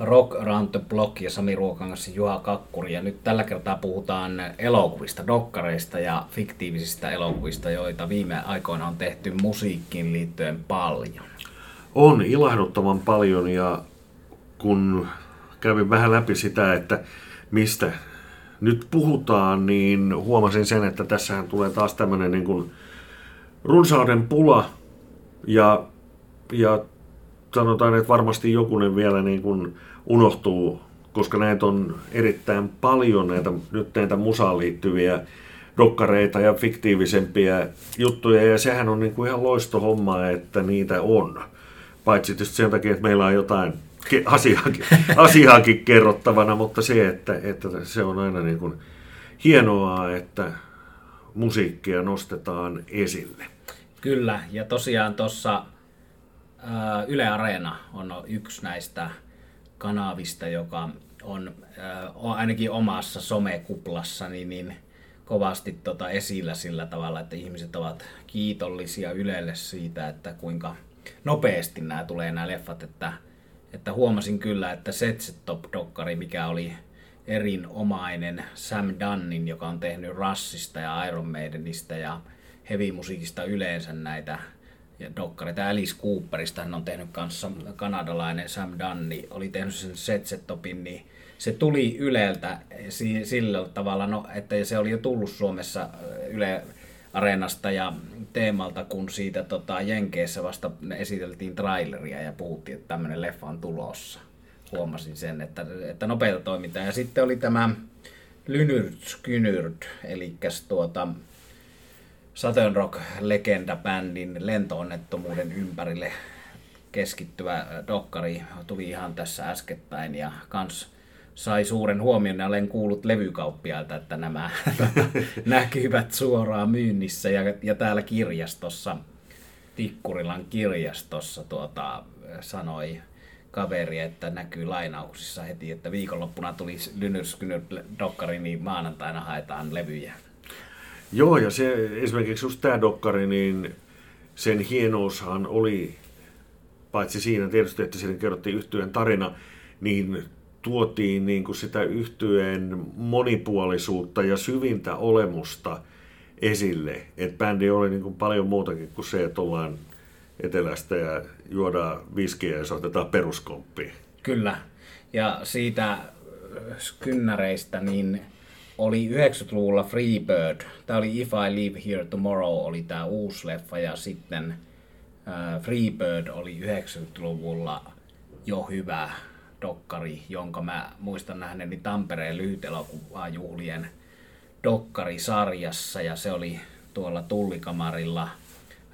Rock Around the Block ja Sami Ruokangas ja Juha Kakkuri. Ja nyt tällä kertaa puhutaan elokuvista, dokkareista ja fiktiivisistä elokuvista, joita viime aikoina on tehty musiikkiin liittyen paljon. On ilahduttavan paljon ja kun kävin vähän läpi sitä, että mistä nyt puhutaan, niin huomasin sen, että tässähän tulee taas tämmöinen niin kuin runsauden pula ja, ja sanotaan, että varmasti jokunen vielä niin kuin unohtuu, koska näitä on erittäin paljon näitä, nyt näitä musaan liittyviä dokkareita ja fiktiivisempia juttuja, ja sehän on niin kuin ihan loistohomma, että niitä on. Paitsi tietysti sen takia, että meillä on jotain asiaakin, asiaakin kerrottavana, mutta se, että, että se on aina niin kuin hienoa, että musiikkia nostetaan esille. Kyllä, ja tosiaan tuossa Yle Areena on yksi näistä kanavista, joka on ainakin omassa somekuplassa niin, niin kovasti tota esillä sillä tavalla, että ihmiset ovat kiitollisia Ylelle siitä, että kuinka nopeasti nämä tulee nämä leffat, että, että huomasin kyllä, että Setset Top-dokkari, mikä oli erinomainen Sam Dunnin, joka on tehnyt Rassista ja Iron Maidenista ja heavy-musiikista yleensä näitä ja dokkareita. Alice Cooperista hän on tehnyt kanssa kanadalainen Sam Dunni, oli tehnyt sen Setsetopin, niin se tuli Yleltä sillä tavalla, no, että se oli jo tullut Suomessa Yle Areenasta ja teemalta, kun siitä tota, Jenkeissä vasta esiteltiin traileria ja puhuttiin, että tämmöinen leffa on tulossa. Huomasin sen, että, että nopeita toimintaa. Ja sitten oli tämä Lynyrd Skynyrd, eli tuota, Southern Rock-legenda-bändin lentoonnettomuuden ympärille keskittyvä dokkari tuli ihan tässä äskettäin ja kans sai suuren huomion ja olen kuullut levykauppiailta, että nämä näkyvät suoraan myynnissä ja, ja täällä kirjastossa, Tikkurilan kirjastossa tuota, sanoi kaveri, että näkyy lainauksissa heti, että viikonloppuna tuli Lynyrskynyt dokkari, niin maanantaina haetaan levyjä. Joo, ja se esimerkiksi just tämä dokkari, niin sen hienoushan oli, paitsi siinä tietysti, että siinä kerrottiin yhtyeen tarina, niin tuotiin niin kuin sitä yhtyeen monipuolisuutta ja syvintä olemusta esille. Että bändi oli niin kuin paljon muutakin kuin se, että ollaan etelästä ja juodaan viskiä ja soitetaan peruskomppia. Kyllä. Ja siitä skynnäreistä, niin oli 90-luvulla Freebird. Tämä oli If I Live Here Tomorrow, oli tämä uusi leffa ja sitten äh, Freebird oli 90-luvulla jo hyvä dokkari, jonka mä muistan nähneeni Tampereen lyhytelokuvajuhlien dokkarisarjassa ja se oli tuolla Tullikamarilla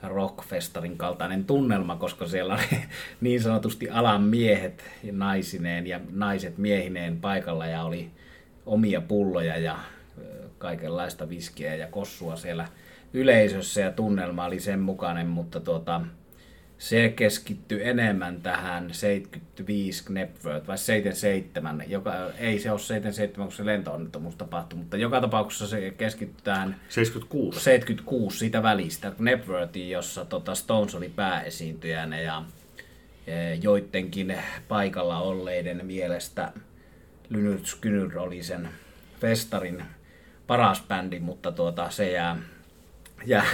rockfestarin kaltainen tunnelma, koska siellä oli niin sanotusti alan miehet naisineen ja naiset miehineen paikalla ja oli omia pulloja ja kaikenlaista viskiä ja kossua siellä yleisössä ja tunnelma oli sen mukainen, mutta tuota, se keskittyi enemmän tähän 75 Knepworth vai 77, joka, ei se ole 77, kun se lentoonnettomuus tapahtui, mutta joka tapauksessa se keskittyi tähän 76, 76 siitä välistä, Knepworthiin, jossa tota Stones oli pääesiintyjänä ja e, joidenkin paikalla olleiden mielestä Lynyrd Skynyrd oli sen festarin paras bändi, mutta tuota, se jää, jää,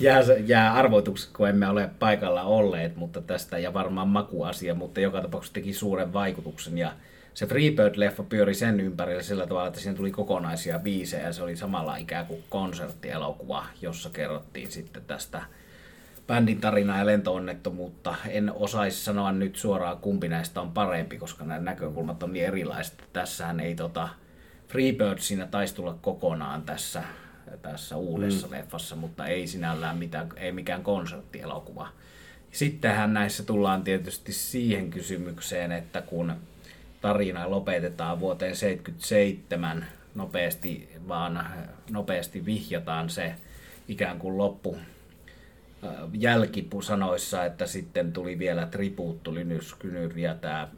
jää, jää arvoituksi, kun emme ole paikalla olleet, mutta tästä ja varmaan makuasia, mutta joka tapauksessa teki suuren vaikutuksen. Ja se Freebird-leffa pyöri sen ympärillä sillä tavalla, että siinä tuli kokonaisia biisejä ja se oli samalla ikään kuin konserttielokuva, jossa kerrottiin sitten tästä bändin tarinaa ja lentoonnettomuutta. En osaisi sanoa nyt suoraan kumpi näistä on parempi, koska nämä näkökulmat on niin erilaiset. Tässähän ei tota, Freebird siinä taisi tulla kokonaan tässä, tässä uudessa mm. leffassa, mutta ei sinällään mitään, ei mikään konserttielokuva. Sittenhän näissä tullaan tietysti siihen kysymykseen, että kun tarina lopetetaan vuoteen 77 nopeasti, vaan nopeasti vihjataan se ikään kuin loppu jälkipusanoissa, että sitten tuli vielä Tribuuttu Lynyrd ja tämä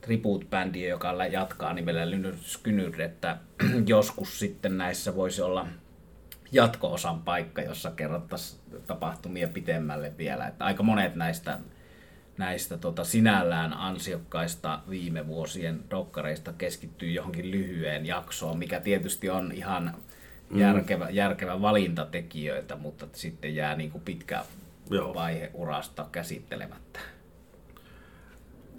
Tribute-bändi, joka jatkaa nimellä Lynyrd että joskus sitten näissä voisi olla jatko-osan paikka, jossa kerrottaisiin tapahtumia pitemmälle vielä. Että aika monet näistä näistä tota, sinällään ansiokkaista viime vuosien dokkareista keskittyy johonkin lyhyeen jaksoon, mikä tietysti on ihan. Järkevä, järkevä valinta tekijöiltä, mutta sitten jää niin kuin pitkä Joo. vaihe urasta käsittelemättä.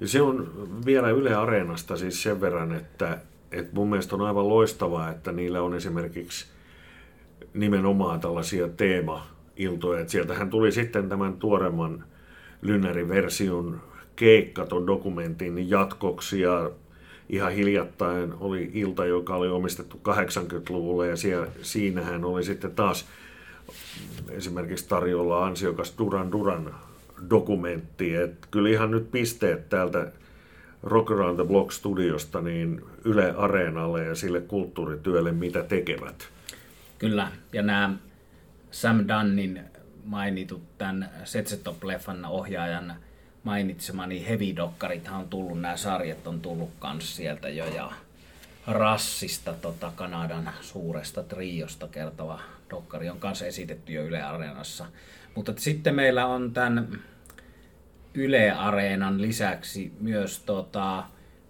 Ja se on vielä Yle Areenasta siis sen verran, että, että mun mielestä on aivan loistavaa, että niillä on esimerkiksi nimenomaan tällaisia teema-iltoja. Että sieltähän tuli sitten tämän tuoremman Lynnärin version keikka ton dokumentin jatkoksi ja ihan hiljattain oli ilta, joka oli omistettu 80-luvulle ja siellä, siinähän oli sitten taas esimerkiksi tarjolla ansiokas Duran Duran dokumentti. Et kyllä ihan nyt pisteet täältä Rock Around the Block studiosta niin Yle Areenalle ja sille kulttuurityölle, mitä tekevät. Kyllä, ja nämä Sam Dunnin mainitut tämän Setsetop-leffan ohjaajan mainitsemani heavy-dokkarithan on tullut, nämä sarjat on tullut kans sieltä jo, ja Rassista, tota Kanadan suuresta triosta kertova dokkari on kanssa esitetty jo Yle Areenassa. Mutta sitten meillä on tämän Yle Areenan lisäksi myös tota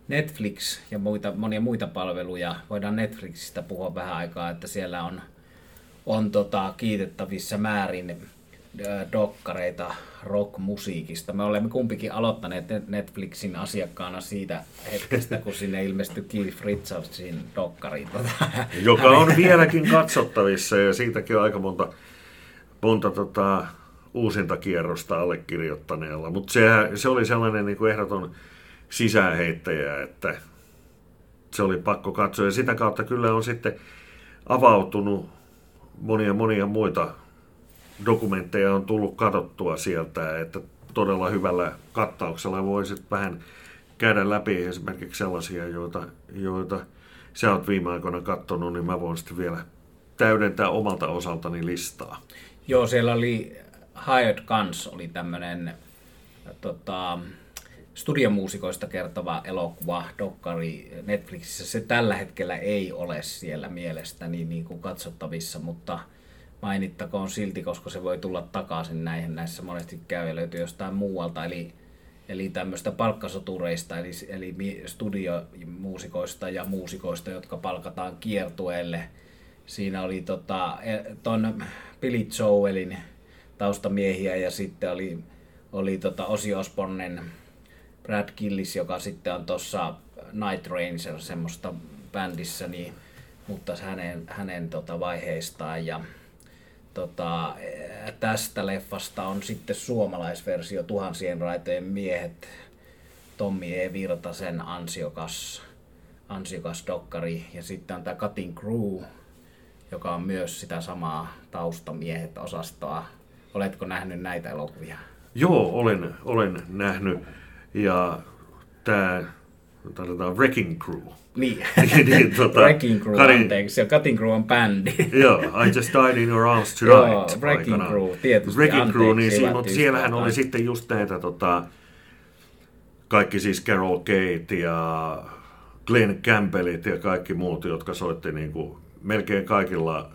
Netflix ja muita, monia muita palveluja. Voidaan Netflixistä puhua vähän aikaa, että siellä on, on tota kiitettävissä määrin dokkareita rockmusiikista. Me olemme kumpikin aloittaneet Netflixin asiakkaana siitä hetkestä, kun sinne ilmestyi Cliff Richardsin dokkari. Joka on vieläkin katsottavissa ja siitäkin on aika monta, monta tota, uusinta kierrosta allekirjoittaneella. Mutta se, se oli sellainen niin kuin ehdoton sisäänheittäjä, että se oli pakko katsoa. Ja sitä kautta kyllä on sitten avautunut monia monia muita dokumentteja on tullut katsottua sieltä, että todella hyvällä kattauksella voisit vähän käydä läpi esimerkiksi sellaisia, joita, joita sä oot viime aikoina katsonut, niin mä voin sitten vielä täydentää omalta osaltani listaa. Joo, siellä oli Hired Guns oli tämmöinen tota, studiomuusikoista kertova elokuva, dokkari Netflixissä. Se tällä hetkellä ei ole siellä mielestäni niin kuin katsottavissa, mutta – mainittakoon silti, koska se voi tulla takaisin näihin. Näissä monesti käy ja löytyy jostain muualta. Eli, eli tämmöistä palkkasotureista, eli, eli studiomuusikoista ja muusikoista, jotka palkataan kiertueelle. Siinä oli tota, e, ton Billy Joelin taustamiehiä ja sitten oli, oli tota Ozzy Osbournen Brad Gillis, joka sitten on tuossa Night Ranger semmoista bändissä, niin, mutta hänen, hänen tota vaiheistaan ja tota, tästä leffasta on sitten suomalaisversio Tuhansien raitojen miehet, Tommi E. Virtasen ansiokas, ansiokas dokkari. Ja sitten on tämä Cutting Crew, joka on myös sitä samaa taustamiehet osastoa. Oletko nähnyt näitä elokuvia? Joo, olen, olen nähnyt. Ja tämä tarvitaan Wrecking Crew. Niin, niin tota, Wrecking Crew, Karin, anteeksi, ja Cutting Crew on bändi. Joo, I Just Died in Your Arms Tonight. Joo, Wrecking aikana. Crew, tietysti, Wrecking anteeksi, Crew, niin siinä, mutta siellähän oli sitten just näitä, tota, kaikki siis Carol Kate ja Glenn Campbellit ja kaikki muut, jotka soitti niin kuin melkein kaikilla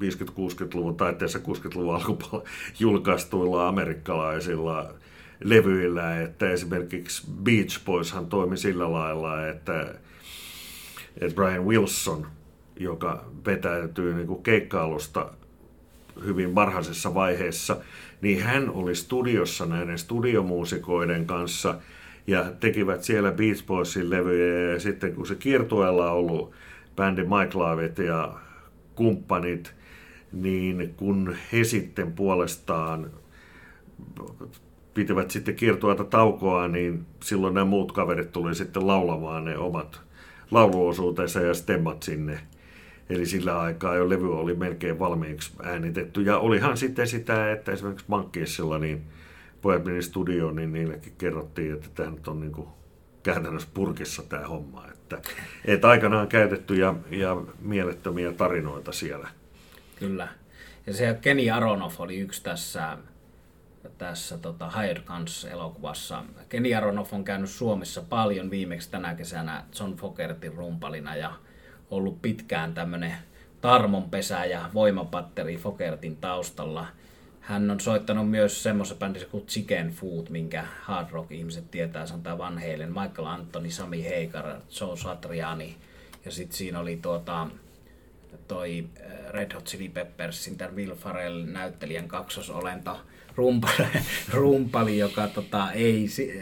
50-60-luvun taitteessa 60-luvun alkupuolella julkaistuilla amerikkalaisilla levyillä, että esimerkiksi Beach Boyshan toimi sillä lailla, että, että Brian Wilson, joka vetäytyy niin kuin keikkailusta hyvin varhaisessa vaiheessa, niin hän oli studiossa näiden studiomuusikoiden kanssa ja tekivät siellä Beach Boysin levyjä. Ja sitten kun se kiertueella ollut bändi Mike Lavit ja kumppanit, niin kun he sitten puolestaan pitivät sitten kiertueelta taukoa, niin silloin nämä muut kaverit tuli sitten laulamaan ne omat lauluosuutensa ja stemmat sinne. Eli sillä aikaa jo levy oli melkein valmiiksi äänitetty. Ja olihan sitten sitä, että esimerkiksi Mankkiessilla, niin pojat meni studioon, niin niillekin kerrottiin, että tämä nyt on niin kuin käytännössä purkissa tämä homma. Että, että aikanaan käytetty ja, ja mielettömiä tarinoita siellä. Kyllä. Ja se Kenny Aronoff oli yksi tässä tässä tota, Hired Guns-elokuvassa. Kenny Aronoff on käynyt Suomessa paljon viimeksi tänä kesänä John Fogertin rumpalina ja ollut pitkään tämmöinen tarmonpesä ja voimapatteri Fogertin taustalla. hän on soittanut myös semmoisessa bändissä kuin Chicken Food, minkä hard rock ihmiset tietää, se on tämä Van Halen, Michael Anthony, Sami Heikar, Joe Satriani. Ja sitten siinä oli tuota, toi äh, Red Hot Chili Peppersin, tämän Will Farrell näyttelijän kaksosolento, rumpali, rumpali joka tota, ei si,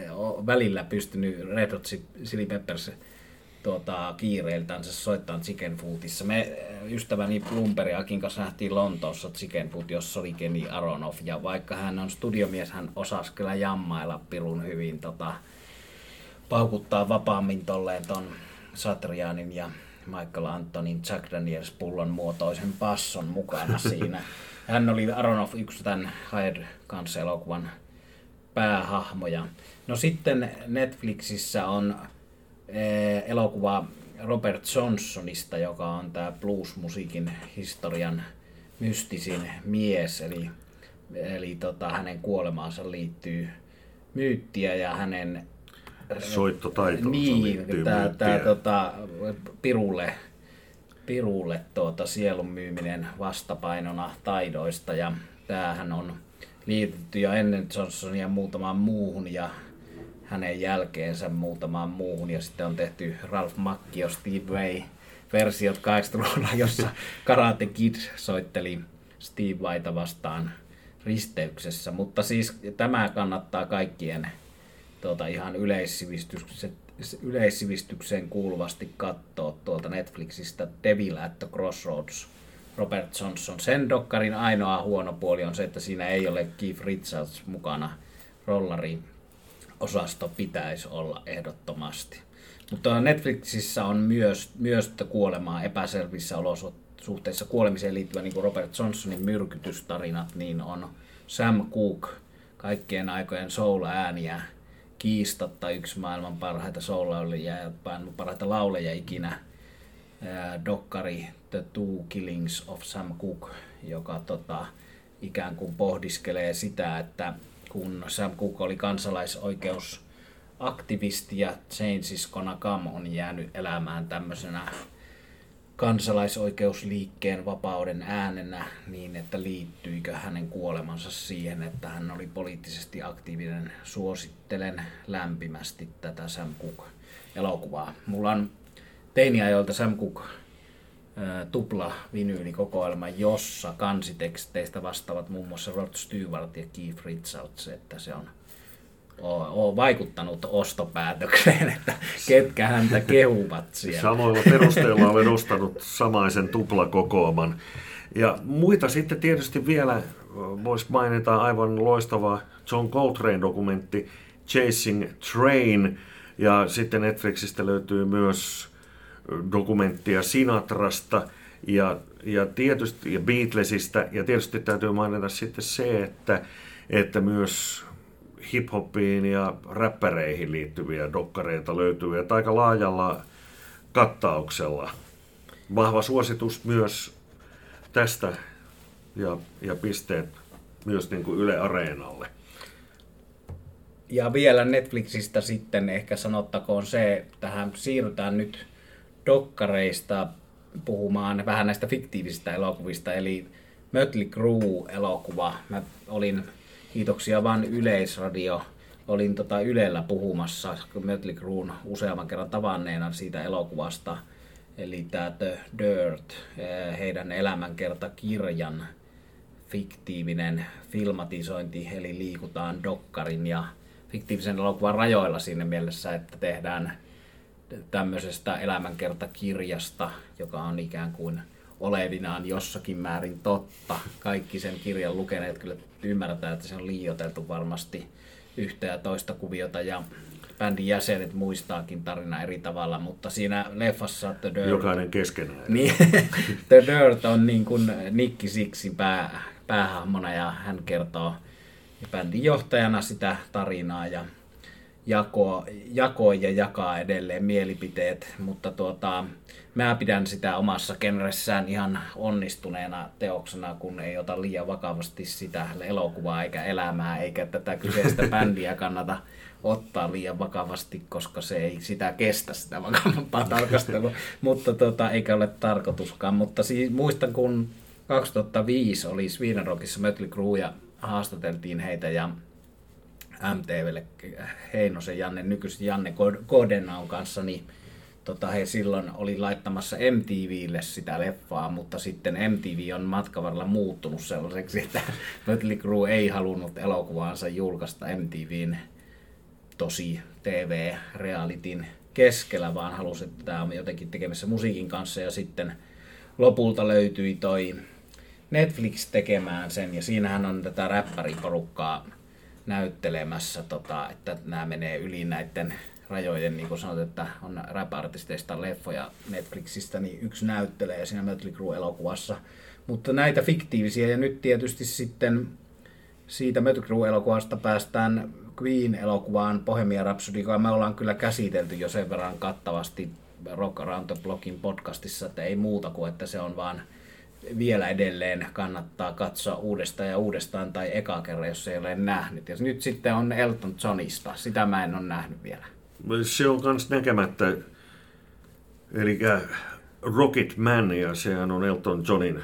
välillä pystynyt Red Hot Chili Peppers tuota, kiireiltänsä soittaa Chicken Foodissa. Me ystäväni Bloomberg Akin kanssa nähtiin Lontoossa Chicken Food, jossa oli Kenny Aronoff. Ja vaikka hän on studiomies, hän osasi kyllä jammailla pirun hyvin. Tota, paukuttaa vapaammin tolleen ton Satrianin ja Michael Antonin Jack Daniels pullon muotoisen passon mukana siinä. Hän oli Aronoff yksi tämän Hired kanssa elokuvan päähahmoja. No sitten Netflixissä on Eh, elokuva Robert Johnsonista, joka on tämä blues-musiikin historian mystisin mies, eli, eli tota, hänen kuolemaansa liittyy myyttiä ja hänen soittotaitoonsa niin, liittyy tämä, tämä tota, pirulle, pirulle tuota, sielun myyminen vastapainona taidoista ja tämähän on liitetty jo ennen Johnsonia muutamaan muuhun ja hänen jälkeensä muutamaan muuhun. Ja sitten on tehty Ralph Macchio, Steve Vai versiot 80-luvulla, jossa Karate Kid soitteli Steve Vaita vastaan risteyksessä. Mutta siis tämä kannattaa kaikkien tuota, ihan yleissivistykseen, yleissivistykseen kuuluvasti katsoa tuolta Netflixistä Devil at the Crossroads. Robert Johnson. Sen dokkarin ainoa huono puoli on se, että siinä ei ole Keith Richards mukana rollari osasto pitäisi olla ehdottomasti. Mutta Netflixissä on myös, myös kuolemaa epäselvissä olosuhteissa kuolemiseen liittyvä, niin kuin Robert Johnsonin myrkytystarinat, niin on Sam Cooke, kaikkien aikojen soul-ääniä, kiistatta yksi maailman parhaita soul ja parhaita lauleja ikinä, dokkari The Two Killings of Sam Cooke, joka tota, ikään kuin pohdiskelee sitä, että kun Sam Cooke oli kansalaisoikeusaktivisti ja Changes Gonna Come on jäänyt elämään tämmöisenä kansalaisoikeusliikkeen vapauden äänenä niin, että liittyykö hänen kuolemansa siihen, että hän oli poliittisesti aktiivinen. Suosittelen lämpimästi tätä Sam Cooke-elokuvaa. Mulla on teiniajoilta Sam Cooke tupla vinyylikokoelma, jossa kansiteksteistä vastaavat muun muassa Rod Stewart ja Keith Richards, että se on on vaikuttanut ostopäätökseen, että ketkä häntä kehuvat siellä. Samoilla perusteilla olen ostanut samaisen tuplakokooman. Ja muita sitten tietysti vielä voisi mainita aivan loistava John Coltrane-dokumentti Chasing Train. Ja sitten Netflixistä löytyy myös dokumenttia Sinatrasta ja, ja tietysti ja Beatlesista. Ja tietysti täytyy mainita sitten se, että, että myös hip-hopiin ja räppäreihin liittyviä dokkareita löytyy, että aika laajalla kattauksella. Vahva suositus myös tästä ja, ja pisteet myös niin kuin Yle Areenalle. Ja vielä Netflixistä sitten ehkä sanottakoon se, tähän siirrytään nyt dokkareista puhumaan vähän näistä fiktiivisistä elokuvista, eli Mötley Crue-elokuva. Mä olin, kiitoksia vaan Yleisradio, olin tota Ylellä puhumassa Mötley Cruen useamman kerran tavanneena siitä elokuvasta, eli tämä The Dirt, eh, heidän elämänkertakirjan fiktiivinen filmatisointi, eli liikutaan dokkarin ja fiktiivisen elokuvan rajoilla siinä mielessä, että tehdään tämmöisestä elämänkertakirjasta, joka on ikään kuin olevinaan jossakin määrin totta. Kaikki sen kirjan lukeneet kyllä ymmärtää, että se on liioteltu varmasti yhtä ja toista kuviota ja bändin jäsenet muistaakin tarina eri tavalla, mutta siinä leffassa The Dirt... Jokainen keskenään. Niin, The Dirt on niin kuin Nicky Sixin pää, päähahmona ja hän kertoo bändin johtajana sitä tarinaa ja jako, jakoi ja jakaa edelleen mielipiteet, mutta tuota, mä pidän sitä omassa genressään ihan onnistuneena teoksena, kun ei ota liian vakavasti sitä elokuvaa eikä elämää, eikä tätä kyseistä bändiä kannata ottaa liian vakavasti, koska se ei sitä kestä sitä vakavampaa tarkastelua, mutta tuota, eikä ole tarkoituskaan. Mutta siis, muistan, kun 2005 oli Sweden Rockissa Mötley Crue ja haastateltiin heitä ja MTVlle Heinosen Janne, nykyisen Janne Kodenaun kanssa, niin tota, he silloin oli laittamassa MTVlle sitä leffaa, mutta sitten MTV on matkan varrella muuttunut sellaiseksi, että Mötley Crue ei halunnut elokuvaansa julkaista MTVn tosi TV-realitin keskellä, vaan halusi, että tämä on jotenkin tekemässä musiikin kanssa. Ja sitten lopulta löytyi toi Netflix tekemään sen ja siinähän on tätä räppäriporukkaa näyttelemässä, tota, että nämä menee yli näiden rajojen, niin kuin sanot, että on rap-artisteista leffoja Netflixistä, niin yksi näyttelee siinä Mötley Crue-elokuvassa. Mutta näitä fiktiivisiä, ja nyt tietysti sitten siitä Mötley Crue-elokuvasta päästään Queen-elokuvaan Bohemian Rhapsody, joka me ollaan kyllä käsitelty jo sen verran kattavasti Rock Around the Blockin podcastissa, että ei muuta kuin, että se on vaan vielä edelleen kannattaa katsoa uudestaan ja uudestaan tai eka kerran, jos ei ole nähnyt. Ja nyt sitten on Elton Johnista, sitä mä en ole nähnyt vielä. Se on myös näkemättä, eli Rocket Man, ja sehän on Elton Johnin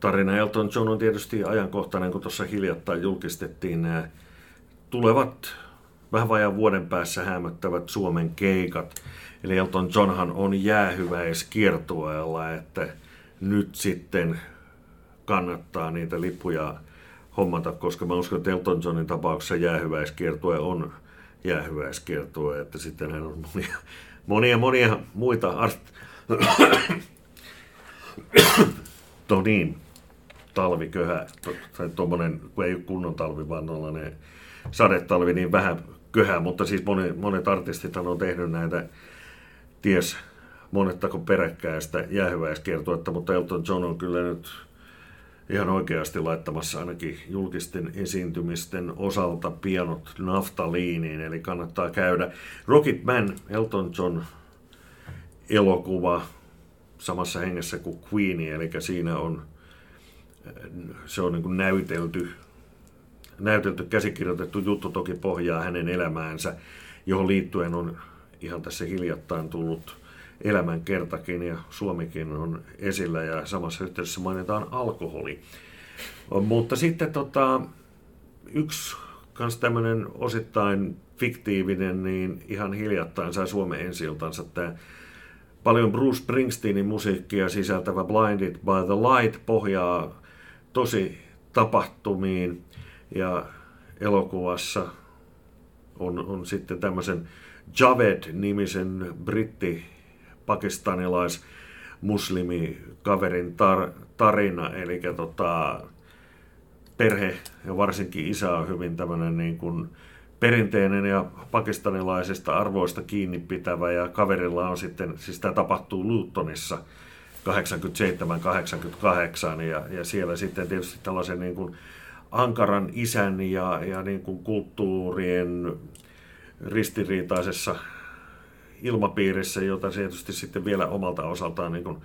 tarina. Elton John on tietysti ajankohtainen, kun tuossa hiljattain julkistettiin nämä tulevat vähän vajaan vuoden päässä hämöttävät Suomen keikat. Eli Elton Johnhan on jäähyväiskiertueella, että nyt sitten kannattaa niitä lippuja hommata, koska mä uskon, että Elton Johnin tapauksessa jäähyväiskiertue on jäähyväiskiertue, että sitten hän on monia, monia, monia muita art... no niin, talviköhä, tai tuommoinen, kun ei ole kunnon talvi, vaan tuollainen sadetalvi, niin vähän köhä, mutta siis monet, monet artistit on tehnyt näitä, ties monettako peräkkäistä jäähyväiskiertuetta, mutta Elton John on kyllä nyt ihan oikeasti laittamassa ainakin julkisten esiintymisten osalta pianot naftaliiniin, eli kannattaa käydä. Rocket Man, Elton John elokuva samassa hengessä kuin Queen, eli siinä on se on niin näytelty, näytelty, käsikirjoitettu juttu toki pohjaa hänen elämäänsä, johon liittyen on ihan tässä hiljattain tullut elämän kertakin ja Suomikin on esillä ja samassa yhteydessä mainitaan alkoholi. Mutta sitten tota, yksi kans tämmöinen osittain fiktiivinen, niin ihan hiljattain sai Suomen ensi tämä paljon Bruce Springsteenin musiikkia sisältävä Blinded by the Light pohjaa tosi tapahtumiin ja elokuvassa on, on sitten tämmöisen Javed-nimisen britti pakistanilais muslimikaverin tar, tarina, eli tota, perhe ja varsinkin isä on hyvin tämmöinen niin kuin perinteinen ja pakistanilaisista arvoista kiinni pitävä. Ja kaverilla on sitten, siis tämä tapahtuu Lutonissa 87-88 ja, ja siellä sitten tietysti tällaisen niin kuin ankaran isän ja, ja niin kuin kulttuurien ristiriitaisessa ilmapiirissä, jota tietysti sitten vielä omalta osaltaan niin kuin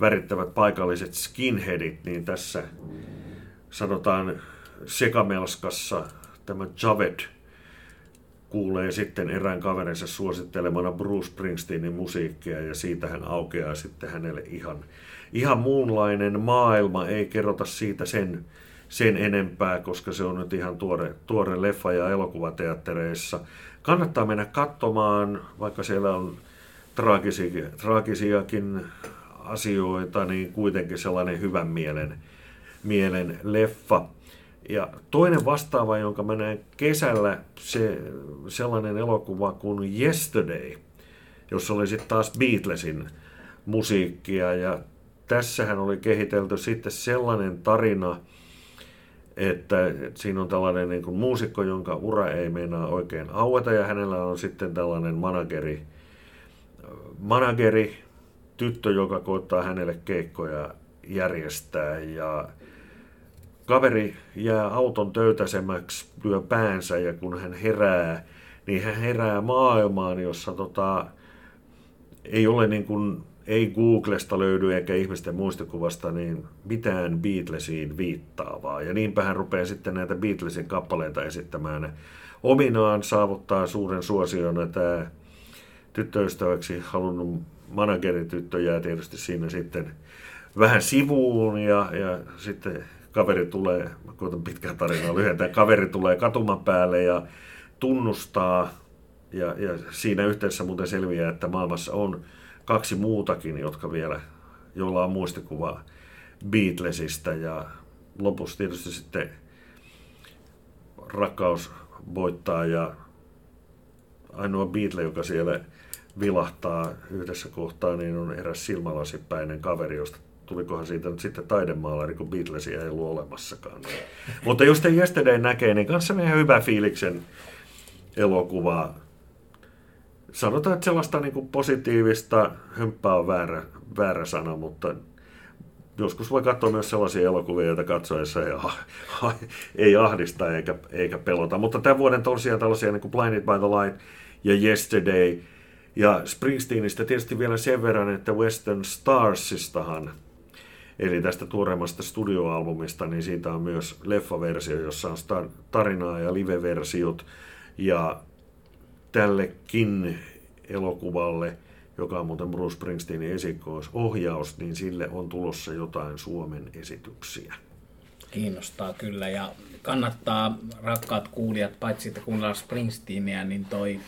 värittävät paikalliset skinheadit, niin tässä sanotaan sekamelskassa tämä Javed kuulee sitten erään kaverinsa suosittelemana Bruce Springsteenin musiikkia ja siitä hän aukeaa sitten hänelle ihan, ihan muunlainen maailma. Ei kerrota siitä sen, sen enempää, koska se on nyt ihan tuore, tuore leffa ja elokuvateattereissa kannattaa mennä katsomaan, vaikka siellä on traagisia, traagisiakin asioita, niin kuitenkin sellainen hyvän mielen, mielen leffa. Ja toinen vastaava, jonka mä näen kesällä, se sellainen elokuva kuin Yesterday, jossa oli sitten taas Beatlesin musiikkia. Ja tässähän oli kehitelty sitten sellainen tarina, että, siinä on tällainen niin kuin muusikko, jonka ura ei meinaa oikein aueta ja hänellä on sitten tällainen manageri, manageri tyttö, joka koittaa hänelle keikkoja järjestää ja kaveri jää auton töytäsemäksi, lyö päänsä ja kun hän herää, niin hän herää maailmaan, jossa tota, ei ole niin kuin ei Googlesta löydy eikä ihmisten muistikuvasta niin mitään Beatlesiin viittaavaa. Ja niinpä hän rupeaa sitten näitä Beatlesin kappaleita esittämään. Ominaan saavuttaa suuren suosion. Tämä tyttöystäväksi halunnut managerityttö jää tietysti siinä sitten vähän sivuun ja, ja sitten kaveri tulee, mä koitan pitkää tarinaa lyhentää, kaveri tulee katuman päälle ja tunnustaa, ja, ja siinä yhteydessä muuten selviää, että maailmassa on kaksi muutakin, jotka vielä, joilla on muistikuva Beatlesista, ja lopussa tietysti sitten rakkaus voittaa, ja ainoa Beatle, joka siellä vilahtaa yhdessä kohtaa, niin on eräs silmälasipäinen kaveri, josta tulikohan siitä nyt sitten taidemaalari, kun Beatlesia ei ollut olemassakaan. Mutta jos te Yesterday näkee, niin kanssa ihan hyvä fiiliksen elokuva. Sanotaan, että sellaista niin kuin positiivista, hömppää on väärä, väärä sana, mutta joskus voi katsoa myös sellaisia elokuvia, joita katsoessa ei, ei ahdista eikä, eikä pelota. Mutta tämän vuoden tosiaan tällaisia niin kuin Blinded by the Light ja Yesterday – ja Springsteenistä tietysti vielä sen verran, että Western Starsistahan, eli tästä tuoreimmasta studioalbumista, niin siitä on myös leffaversio, jossa on tarinaa ja live-versiot. Ja tällekin elokuvalle, joka on muuten Bruce Springsteenin ohjaus, niin sille on tulossa jotain Suomen esityksiä. Kiinnostaa kyllä ja kannattaa rakkaat kuulijat, paitsi että kuunnellaan Springsteenia, niin toi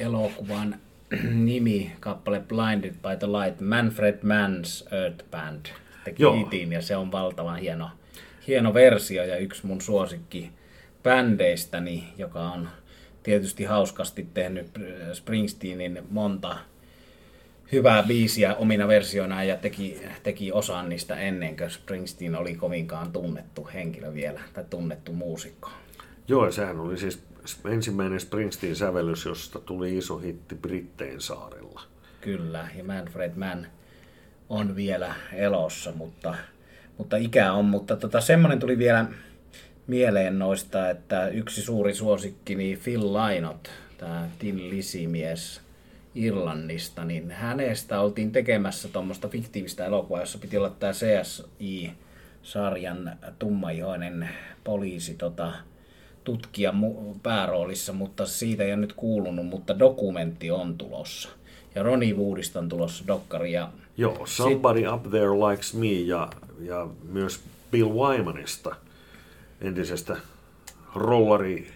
elokuvan nimi, kappale Blinded by the Light, Manfred Mann's Earth Band teki itin, ja se on valtavan hieno, hieno versio ja yksi mun suosikki bändeistäni, joka on tietysti hauskasti tehnyt Springsteenin monta hyvää biisiä omina versioinaan ja teki, teki osan niistä ennen kuin Springsteen oli kovinkaan tunnettu henkilö vielä tai tunnettu muusikko. Joo, sehän oli siis ensimmäinen Springsteen-sävellys, josta tuli iso hitti Brittein saarella. Kyllä, ja Manfred Mann on vielä elossa, mutta, mutta ikä on. Mutta tota, semmoinen tuli vielä mieleen noista, että yksi suuri suosikki, niin Phil Lynott, tämä Tin Lisimies Irlannista, niin hänestä oltiin tekemässä tuommoista fiktiivistä elokuvaa, jossa piti olla tämä CSI-sarjan tummaihoinen poliisi, tota, tutkija pääroolissa, mutta siitä ei ole nyt kuulunut, mutta dokumentti on tulossa. Ja Ronnie Woodista on tulossa dokkari. Ja Joo, Somebody sit... Up There Likes Me ja, ja myös Bill Wymanista, entisestä rollari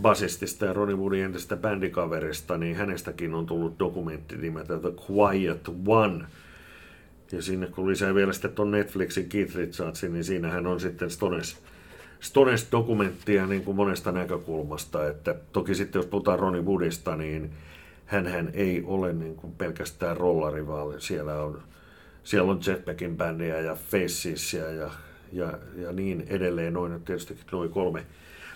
basistista ja Ronnie Woodin entisestä bändikaverista, niin hänestäkin on tullut dokumentti nimeltä The Quiet One. Ja sinne kun lisää vielä sitten tuon Netflixin Keith Richardsin, niin siinähän on sitten Stones Stones-dokumenttia niin kuin monesta näkökulmasta. Että toki sitten jos puhutaan Ronnie Woodista, niin hän ei ole niin kuin pelkästään rollari, vaan siellä on, siellä on Jetpackin bändiä ja Facesia ja, ja, ja niin edelleen. Noin tietysti noin kolme,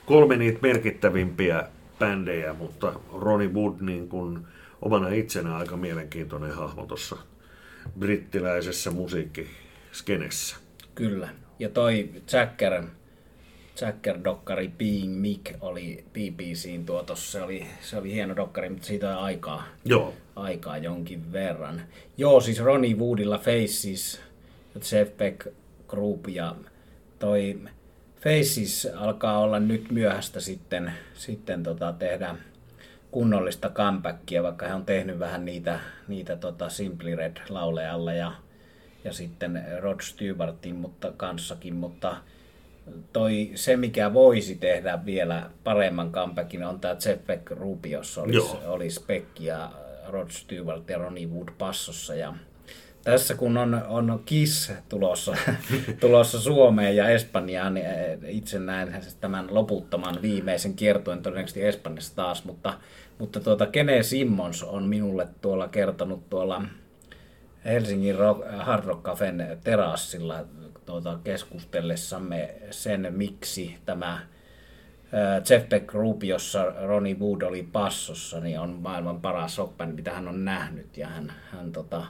kolme niitä merkittävimpiä bändejä, mutta Ronnie Wood niin kuin omana itsenä aika mielenkiintoinen hahmo tuossa brittiläisessä musiikkiskenessä. Kyllä. Ja toi Jacker Jacker-dokkari Being Mick oli BBCin tuotossa. Se oli, se oli hieno dokkari, mutta siitä on aikaa, Joo. aikaa jonkin verran. Joo, siis Ronnie Woodilla Faces, Jeff Beck Group ja toi Faces alkaa olla nyt myöhäistä sitten, sitten tota tehdä kunnollista comebackia, vaikka he on tehnyt vähän niitä, niitä tota Simply Red laulealla ja, ja sitten Rod Stewartin mutta, kanssakin, mutta toi, se, mikä voisi tehdä vielä paremman comebackin, on tämä Jeff Beck Rubiossa olisi, olisi Beck ja Rod Stewart ja Ronnie Wood passossa. Ja tässä kun on, on Kiss tulossa, tulossa Suomeen ja Espanjaan, niin eh, itse näen tämän loputtoman viimeisen kiertuen todennäköisesti Espanjassa taas, mutta, mutta tuota, Kene Simmons on minulle tuolla kertonut tuolla Helsingin Rock, Hard Rock Cafen terassilla tuota, keskustellessamme sen, miksi tämä Jeff Beck Group, jossa Ronnie Wood oli passossa, niin on maailman paras rockband, mitä hän on nähnyt. Ja hän, hän tota,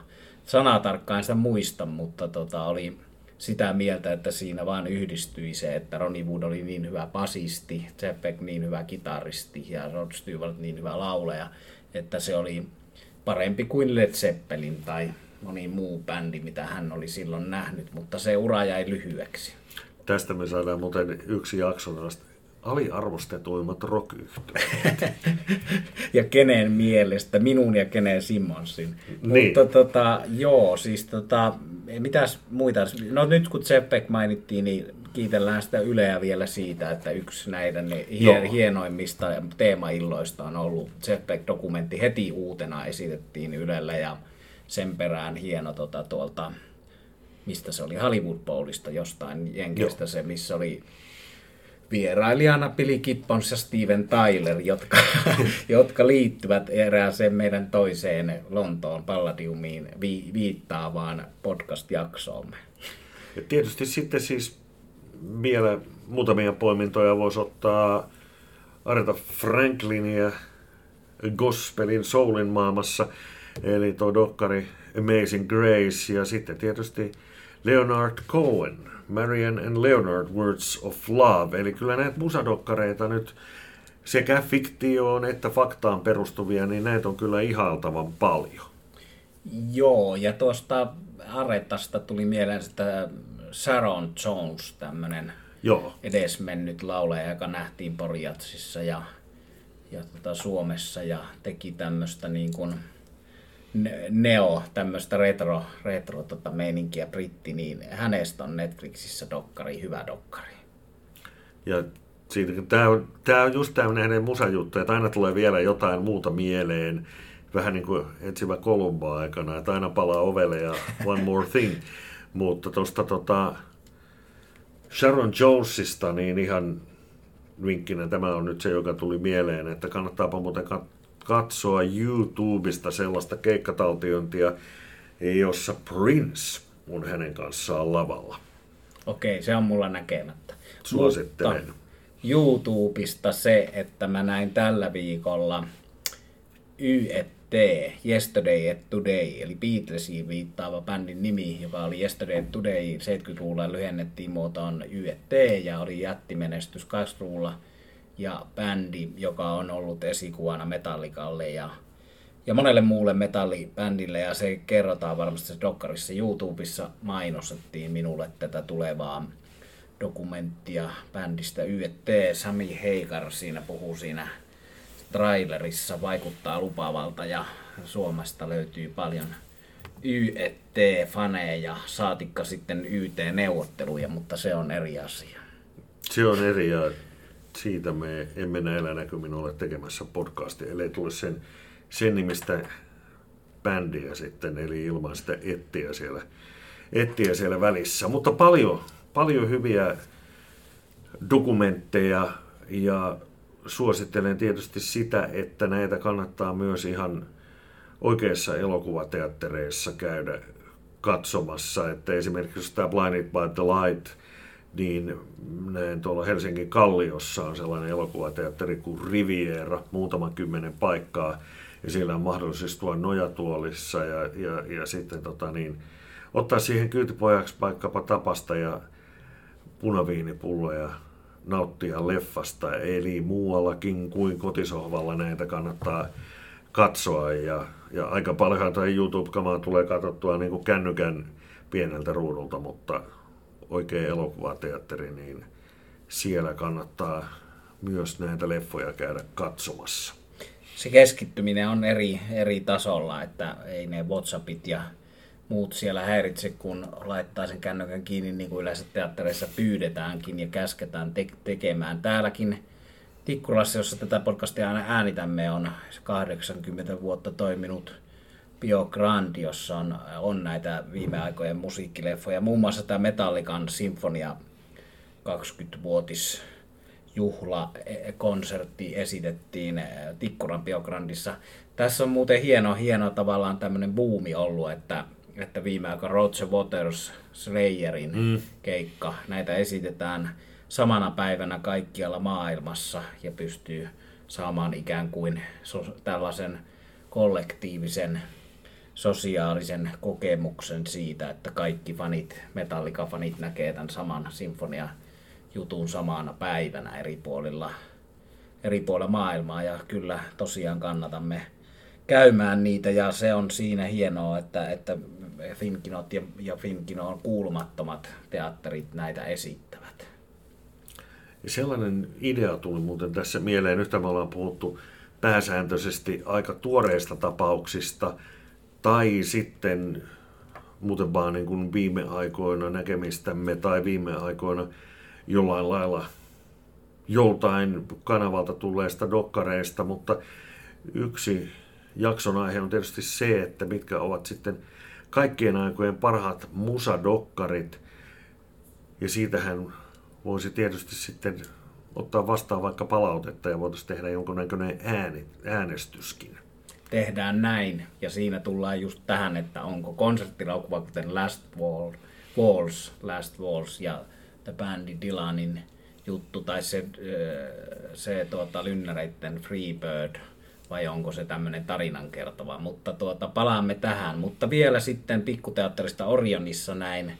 sanaa tarkkaan sitä muista, mutta tota, oli sitä mieltä, että siinä vaan yhdistyi se, että Ronnie Wood oli niin hyvä basisti, Jeff Beck niin hyvä kitaristi ja Rod Stewart niin hyvä lauleja, että se oli parempi kuin Led Zeppelin tai moni muu bändi, mitä hän oli silloin nähnyt, mutta se ura jäi lyhyeksi. Tästä me saadaan muuten yksi jakso aliarvostetuimmat rock Ja kenen mielestä, minun ja kenen Simonsin. Niin. Mutta tota, joo, siis tota, mitäs muita, no nyt kun Beck mainittiin, niin kiitellään sitä Yleä vielä siitä, että yksi näiden hie- hienoimmista teemailloista on ollut Jeff Beck-dokumentti heti uutena esitettiin Ylellä ja sen perään hieno tota, tuolta, mistä se oli, Hollywood Bowlista jostain Jenkistä Joo. se, missä oli vierailijana Billy Gibbons ja Steven Tyler, jotka, jotka liittyvät erääseen meidän toiseen Lontoon Palladiumiin vi, viittaavaan podcast-jaksoomme. Ja tietysti sitten siis vielä muutamia poimintoja voisi ottaa Aretha Franklinia gospelin soulin maailmassa, eli tuo dokkari Amazing Grace, ja sitten tietysti Leonard Cohen, Marian and Leonard Words of Love, eli kyllä näitä musadokkareita nyt sekä fiktioon että faktaan perustuvia, niin näitä on kyllä ihailtavan paljon. Joo, ja tuosta Aretasta tuli mieleen sitä Sharon Jones, tämmöinen edesmennyt laulaja, joka nähtiin Porjatsissa ja, ja tota Suomessa ja teki tämmöistä niin kuin neo, tämmöistä retro, retro tota meininkiä britti, niin hänestä on Netflixissä dokkari, hyvä dokkari. Ja siitä, tämä on, tämä on just tämmöinen hänen musajuttu, että aina tulee vielä jotain muuta mieleen, vähän niin kuin etsivä Kolumba aikana, että aina palaa ovelle ja one more thing. Mutta tuosta tota Sharon Jonesista, niin ihan vinkkinä tämä on nyt se, joka tuli mieleen, että kannattaapa muuten katsoa YouTubesta sellaista keikkataltiointia, jossa Prince on hänen kanssaan lavalla. Okei, se on mulla näkemättä. Suosittelen. Mutta YouTubesta se, että mä näin tällä viikolla YET Yesterday at Today, eli Beatlesiin viittaava bändin nimi, joka oli Yesterday at Today, 70-luvulla lyhennettiin muotoon YET ja oli jättimenestys 80-luvulla ja bändi, joka on ollut esikuvana Metallikalle ja, ja monelle muulle metallibändille. Ja se kerrotaan varmasti se dokkarissa YouTubessa. Mainostettiin minulle tätä tulevaa dokumenttia bändistä YET. Sami Heikar siinä puhuu siinä trailerissa. Vaikuttaa lupaavalta ja Suomesta löytyy paljon YET-faneja, saatikka sitten YT-neuvotteluja, mutta se on eri asia. Se on eri ja siitä me emme näillä näkymin ole tekemässä podcastia, ellei tule sen, sen nimistä bändiä sitten, eli ilman sitä ettiä siellä, ettiä siellä välissä. Mutta paljon, paljon hyviä dokumentteja ja suosittelen tietysti sitä, että näitä kannattaa myös ihan oikeissa elokuvateattereissa käydä katsomassa. Että esimerkiksi tämä Blinded by the Light, niin näin tuolla Helsingin Kalliossa on sellainen elokuvateatteri kuin Riviera, muutaman kymmenen paikkaa, ja siellä on mahdollisuus istua nojatuolissa ja, ja, ja sitten tota niin, ottaa siihen kyytipojaksi vaikkapa tapasta ja punaviinipulloja nauttia leffasta, eli muuallakin kuin kotisohvalla näitä kannattaa katsoa. Ja, ja aika paljon tai YouTube-kamaa tulee katsottua niin kuin kännykän pieneltä ruudulta, mutta oikein elokuvateatteri, niin siellä kannattaa myös näitä leffoja käydä katsomassa. Se keskittyminen on eri, eri tasolla, että ei ne WhatsAppit ja muut siellä häiritse, kun laittaa sen kännykän kiinni, niin kuin yleensä teattereissa pyydetäänkin ja käsketään te- tekemään. Täälläkin Tikkulassa, jossa tätä podcastia aina äänitämme, on 80 vuotta toiminut Bio Grand, jossa on, on näitä viime aikojen musiikkileffoja. Muun muassa tämä Metallican Sinfonia 20-vuotis juhlakonsertti esitettiin Tikkuran Biograndissa. Tässä on muuten hieno, hieno tavallaan tämmöinen buumi ollut, että että viime aikoina Roger Waters Slayerin mm. keikka, näitä esitetään samana päivänä kaikkialla maailmassa ja pystyy saamaan ikään kuin tällaisen kollektiivisen sosiaalisen kokemuksen siitä, että kaikki fanit, Metallica-fanit näkee tämän saman sinfonia jutun samana päivänä eri puolilla, eri puolilla maailmaa ja kyllä tosiaan kannatamme käymään niitä ja se on siinä hienoa, että, että Finkinot ja, ja Finkinon kuulumattomat teatterit näitä esittävät. Ja sellainen idea tuli muuten tässä mieleen. Nyt me ollaan puhuttu pääsääntöisesti aika tuoreista tapauksista tai sitten muuten vaan niin kuin viime aikoina näkemistämme tai viime aikoina jollain lailla joltain kanavalta tulleista dokkareista, mutta yksi jakson aihe on tietysti se, että mitkä ovat sitten kaikkien aikojen parhaat musadokkarit. Ja siitähän voisi tietysti sitten ottaa vastaan vaikka palautetta ja voitaisiin tehdä jonkunnäköinen äänestyskin. Tehdään näin, ja siinä tullaan just tähän, että onko konserttilaukuva kuten Last Wall, Walls, Last Walls ja The Bandy Dylanin juttu, tai se, se tuota, lynnäreitten Freebird, vai onko se tämmöinen tarinan kertova. Mutta tuota, palaamme tähän. Mutta vielä sitten pikkuteatterista Orionissa näin,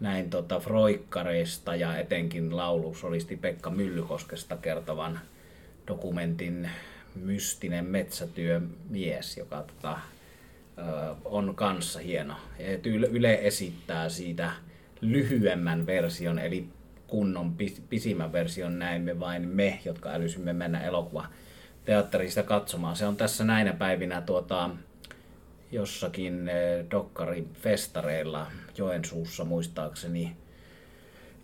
näin tota Froikkareista ja etenkin laulusolisti Pekka Myllykoskesta kertovan dokumentin Mystinen metsätyömies, joka tota, on kanssa hieno. Yle esittää siitä lyhyemmän version, eli kunnon pisimmän version näimme vain me, jotka älysimme mennä elokuva teatterista katsomaan. Se on tässä näinä päivinä tuota, jossakin dokkarifestareilla Joensuussa muistaakseni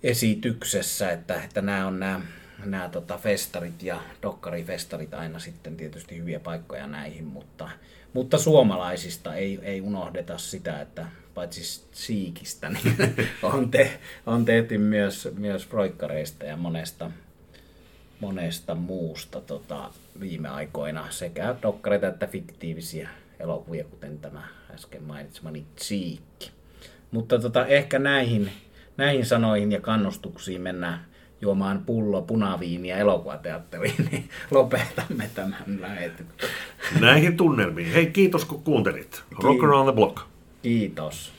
esityksessä, että, että nämä on nämä, nämä tota festarit ja dokkarifestarit aina sitten tietysti hyviä paikkoja näihin, mutta, mutta suomalaisista ei, ei unohdeta sitä, että paitsi siikistä, niin on, te, on tehty myös, myös roikkareista ja monesta, monesta muusta tota, viime aikoina sekä dokkareita että fiktiivisiä elokuvia, kuten tämä äsken mainitsemani Tsiikki. Mutta tota, ehkä näihin, näihin sanoihin ja kannustuksiin mennään juomaan pullo punaviiniä elokuvateatteriin, niin lopetamme tämän lähetyksen. Näihin tunnelmiin. Hei, kiitos kun kuuntelit. Rock around the block. Kiitos.